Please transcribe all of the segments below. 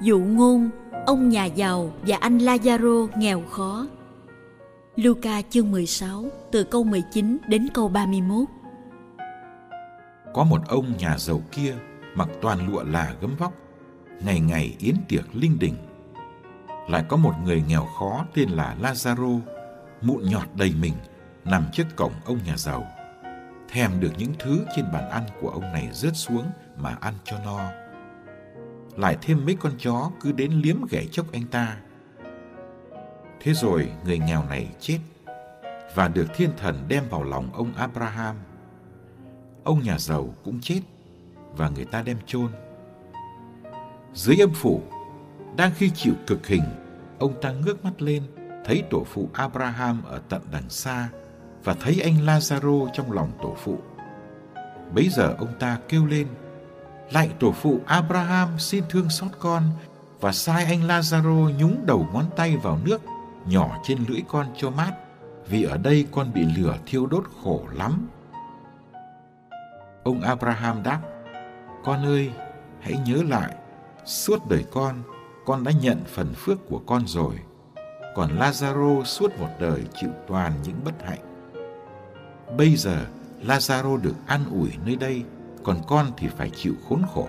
Dụ ngôn, ông nhà giàu và anh Lazaro nghèo khó. Luca chương 16 từ câu 19 đến câu 31. Có một ông nhà giàu kia mặc toàn lụa là gấm vóc, ngày ngày yến tiệc linh đình. Lại có một người nghèo khó tên là Lazaro, mụn nhọt đầy mình, nằm trước cổng ông nhà giàu. Thèm được những thứ trên bàn ăn của ông này rớt xuống mà ăn cho no. Lại thêm mấy con chó cứ đến liếm ghẻ chốc anh ta. Thế rồi người nghèo này chết và được thiên thần đem vào lòng ông Abraham. Ông nhà giàu cũng chết và người ta đem chôn. Dưới âm phủ, đang khi chịu cực hình, ông ta ngước mắt lên, thấy tổ phụ Abraham ở tận đằng xa và thấy anh Lazaro trong lòng tổ phụ. Bấy giờ ông ta kêu lên, Lạy tổ phụ Abraham xin thương xót con và sai anh Lazaro nhúng đầu ngón tay vào nước nhỏ trên lưỡi con cho mát vì ở đây con bị lửa thiêu đốt khổ lắm. Ông Abraham đáp, con ơi, hãy nhớ lại, suốt đời con, con đã nhận phần phước của con rồi. Còn Lazaro suốt một đời chịu toàn những bất hạnh. Bây giờ, Lazaro được an ủi nơi đây, còn con thì phải chịu khốn khổ.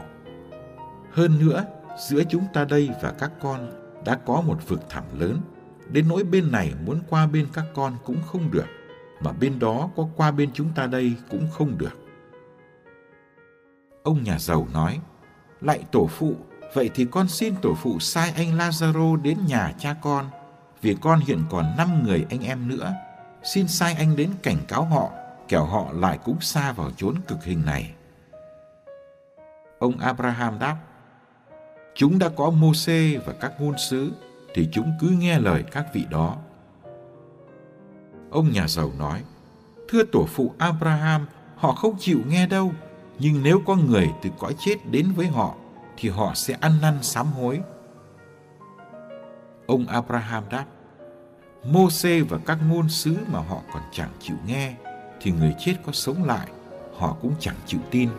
Hơn nữa, giữa chúng ta đây và các con đã có một vực thẳm lớn, đến nỗi bên này muốn qua bên các con cũng không được, mà bên đó có qua bên chúng ta đây cũng không được. Ông nhà giàu nói, lại tổ phụ, vậy thì con xin tổ phụ sai anh Lazaro đến nhà cha con, vì con hiện còn năm người anh em nữa. Xin sai anh đến cảnh cáo họ, kẻo họ lại cũng xa vào chốn cực hình này. Ông Abraham đáp, Chúng đã có Môse và các ngôn sứ, thì chúng cứ nghe lời các vị đó. Ông nhà giàu nói, Thưa tổ phụ Abraham, họ không chịu nghe đâu, nhưng nếu có người từ cõi chết đến với họ, thì họ sẽ ăn năn sám hối. Ông Abraham đáp, Môse và các ngôn sứ mà họ còn chẳng chịu nghe, thì người chết có sống lại, họ cũng chẳng chịu tin.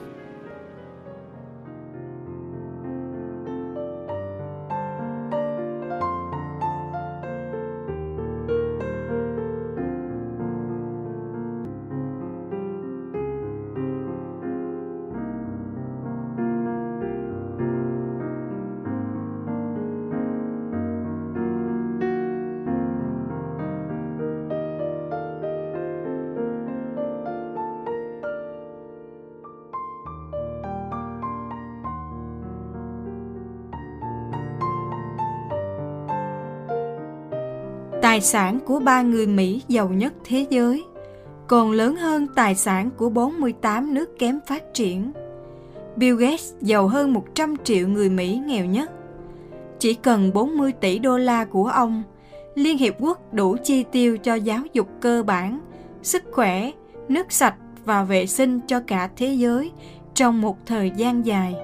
Tài sản của ba người Mỹ giàu nhất thế giới, còn lớn hơn tài sản của 48 nước kém phát triển. Bill Gates giàu hơn 100 triệu người Mỹ nghèo nhất. Chỉ cần 40 tỷ đô la của ông, Liên Hiệp Quốc đủ chi tiêu cho giáo dục cơ bản, sức khỏe, nước sạch và vệ sinh cho cả thế giới trong một thời gian dài.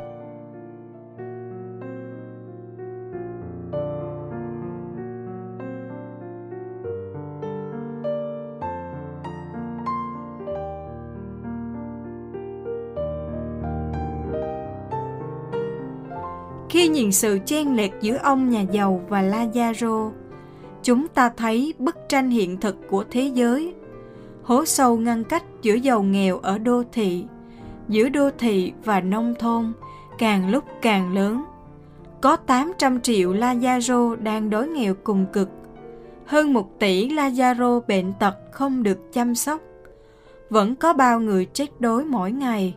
Khi sự chen lệch giữa ông nhà giàu và Lazaro, chúng ta thấy bức tranh hiện thực của thế giới. Hố sâu ngăn cách giữa giàu nghèo ở đô thị, giữa đô thị và nông thôn, càng lúc càng lớn. Có 800 triệu Lazaro đang đói nghèo cùng cực. Hơn một tỷ Lazaro bệnh tật không được chăm sóc. Vẫn có bao người chết đói mỗi ngày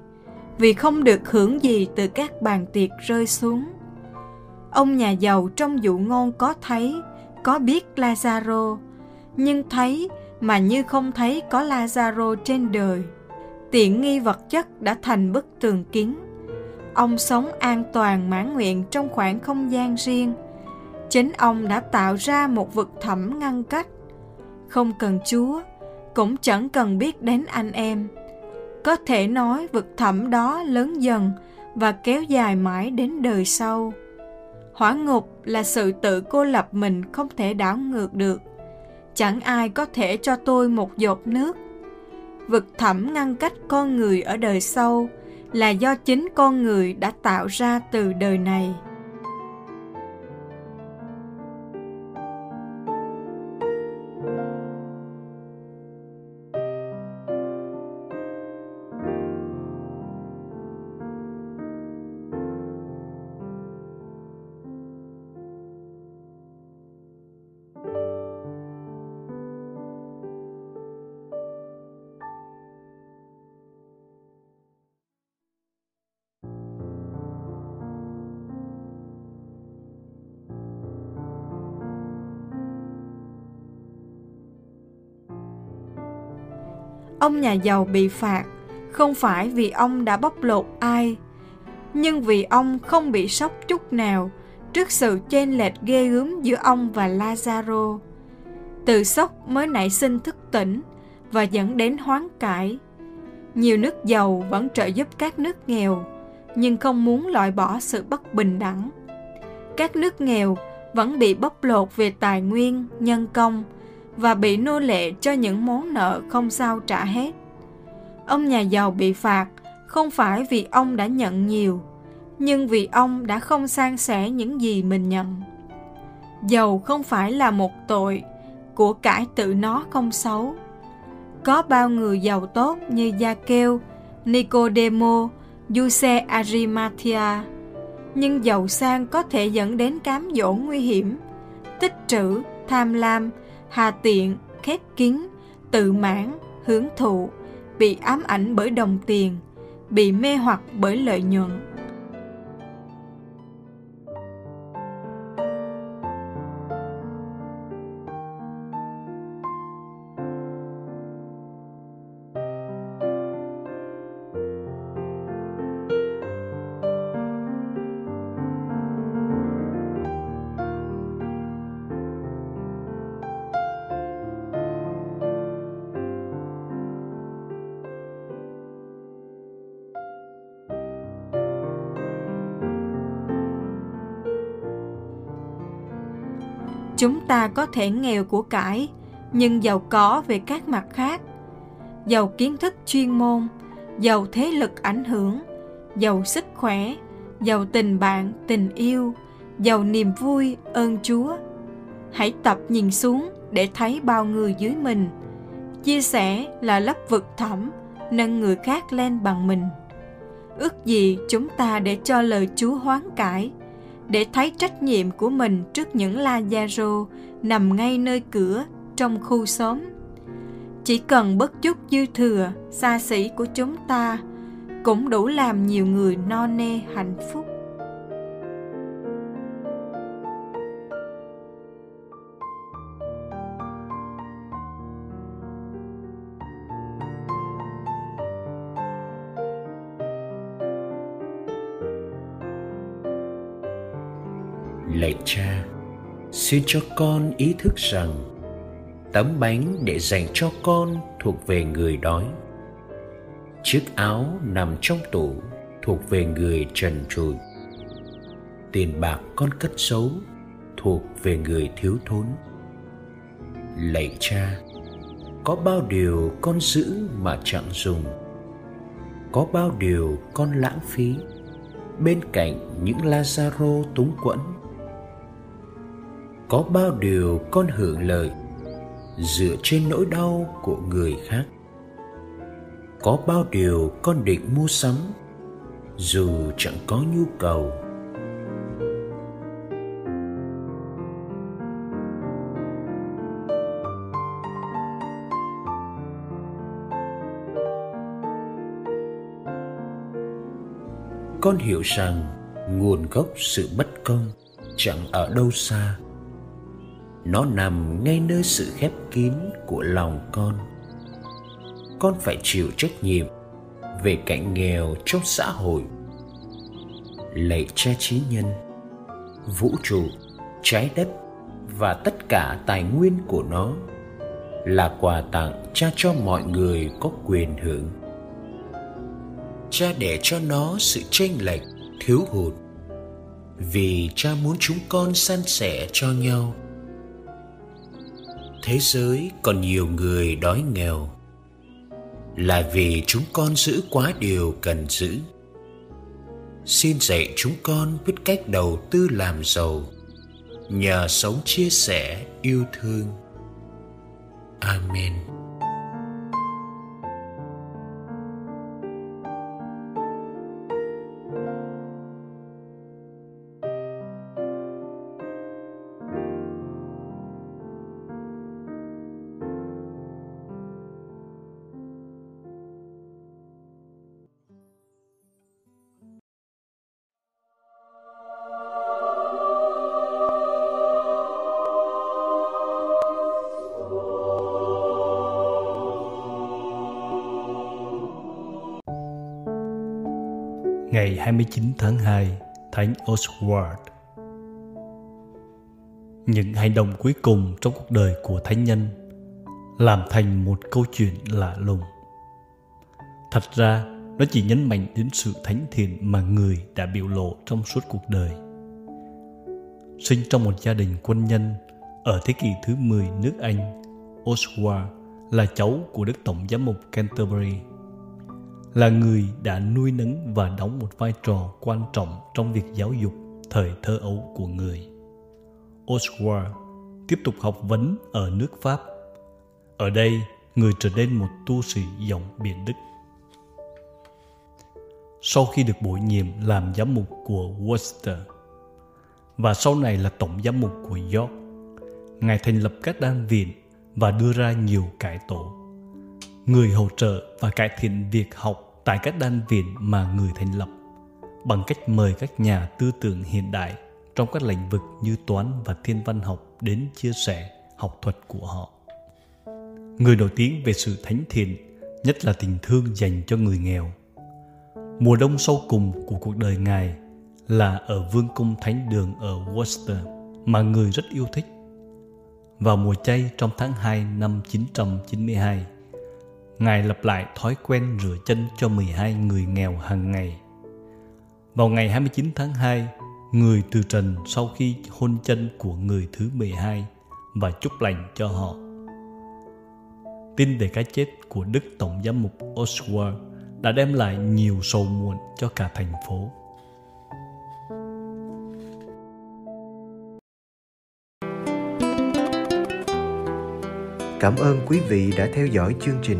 vì không được hưởng gì từ các bàn tiệc rơi xuống. Ông nhà giàu trong dụ ngôn có thấy, có biết Lazaro, nhưng thấy mà như không thấy có Lazaro trên đời. Tiện nghi vật chất đã thành bức tường kính. Ông sống an toàn mãn nguyện trong khoảng không gian riêng. Chính ông đã tạo ra một vực thẳm ngăn cách. Không cần Chúa, cũng chẳng cần biết đến anh em. Có thể nói vực thẳm đó lớn dần và kéo dài mãi đến đời sau. Hỏa ngục là sự tự cô lập mình không thể đảo ngược được. Chẳng ai có thể cho tôi một giọt nước. Vực thẳm ngăn cách con người ở đời sau là do chính con người đã tạo ra từ đời này. Ông nhà giàu bị phạt không phải vì ông đã bóc lột ai, nhưng vì ông không bị sốc chút nào trước sự chênh lệch ghê gớm giữa ông và Lazaro. Từ sốc mới nảy sinh thức tỉnh và dẫn đến hoán cải. Nhiều nước giàu vẫn trợ giúp các nước nghèo, nhưng không muốn loại bỏ sự bất bình đẳng. Các nước nghèo vẫn bị bóc lột về tài nguyên, nhân công và bị nô lệ cho những món nợ không sao trả hết. Ông nhà giàu bị phạt không phải vì ông đã nhận nhiều, nhưng vì ông đã không san sẻ những gì mình nhận. Giàu không phải là một tội, của cải tự nó không xấu. Có bao người giàu tốt như Gia Kêu, Nicodemo, Giuse Arimathea, nhưng giàu sang có thể dẫn đến cám dỗ nguy hiểm, tích trữ, tham lam, hà tiện, khép kín, tự mãn, hưởng thụ, bị ám ảnh bởi đồng tiền, bị mê hoặc bởi lợi nhuận. Chúng ta có thể nghèo của cải, nhưng giàu có về các mặt khác. Giàu kiến thức chuyên môn, giàu thế lực ảnh hưởng, giàu sức khỏe, giàu tình bạn, tình yêu, giàu niềm vui, ơn Chúa. Hãy tập nhìn xuống để thấy bao người dưới mình. Chia sẻ là lấp vực thẳm, nâng người khác lên bằng mình. Ước gì chúng ta để cho lời Chúa hoán cải, để thấy trách nhiệm của mình trước những Lazaro nằm ngay nơi cửa trong khu xóm. Chỉ cần bất chút dư thừa, xa xỉ của chúng ta cũng đủ làm nhiều người no nê hạnh phúc. Lạy cha xin cho con ý thức rằng tấm bánh để dành cho con thuộc về người đói. Chiếc áo nằm trong tủ thuộc về người trần trụi. Tiền bạc con cất giấu thuộc về người thiếu thốn. Lạy cha, có bao điều con giữ mà chẳng dùng? Có bao điều con lãng phí? Bên cạnh những lazaro túng quẫn có bao điều con hưởng lợi dựa trên nỗi đau của người khác. Có bao điều con định mua sắm dù chẳng có nhu cầu. Con hiểu rằng nguồn gốc sự bất công chẳng ở đâu xa nó nằm ngay nơi sự khép kín của lòng con. Con phải chịu trách nhiệm về cảnh nghèo trong xã hội. Lạy cha trí nhân, vũ trụ, trái đất và tất cả tài nguyên của nó là quà tặng cha cho mọi người có quyền hưởng. Cha để cho nó sự chênh lệch, thiếu hụt vì cha muốn chúng con san sẻ cho nhau thế giới còn nhiều người đói nghèo. Là vì chúng con giữ quá điều cần giữ. Xin dạy chúng con biết cách đầu tư làm giàu, nhờ sống chia sẻ yêu thương. Amen. Ngày 29 tháng 2, Thánh Oswald. Những hành động cuối cùng trong cuộc đời của thánh nhân làm thành một câu chuyện lạ lùng. Thật ra, nó chỉ nhấn mạnh đến sự thánh thiện mà người đã biểu lộ trong suốt cuộc đời. Sinh trong một gia đình quân nhân ở thế kỷ thứ 10 nước Anh, Oswald là cháu của Đức Tổng giám mục Canterbury là người đã nuôi nấng và đóng một vai trò quan trọng trong việc giáo dục thời thơ ấu của người. Oswald tiếp tục học vấn ở nước Pháp. Ở đây, người trở nên một tu sĩ dòng biển Đức. Sau khi được bổ nhiệm làm giám mục của Worcester và sau này là tổng giám mục của York, Ngài thành lập các đan viện và đưa ra nhiều cải tổ. Người hỗ trợ và cải thiện việc học tại các đan viện mà người thành lập bằng cách mời các nhà tư tưởng hiện đại trong các lĩnh vực như toán và thiên văn học đến chia sẻ học thuật của họ. Người nổi tiếng về sự thánh thiện, nhất là tình thương dành cho người nghèo. Mùa đông sâu cùng của cuộc đời Ngài là ở Vương cung Thánh đường ở Worcester mà người rất yêu thích. Vào mùa chay trong tháng 2 năm 992, Ngài lập lại thói quen rửa chân cho 12 người nghèo hàng ngày. Vào ngày 29 tháng 2, người từ trần sau khi hôn chân của người thứ 12 và chúc lành cho họ. Tin về cái chết của Đức Tổng giám mục Oswald đã đem lại nhiều sầu muộn cho cả thành phố. Cảm ơn quý vị đã theo dõi chương trình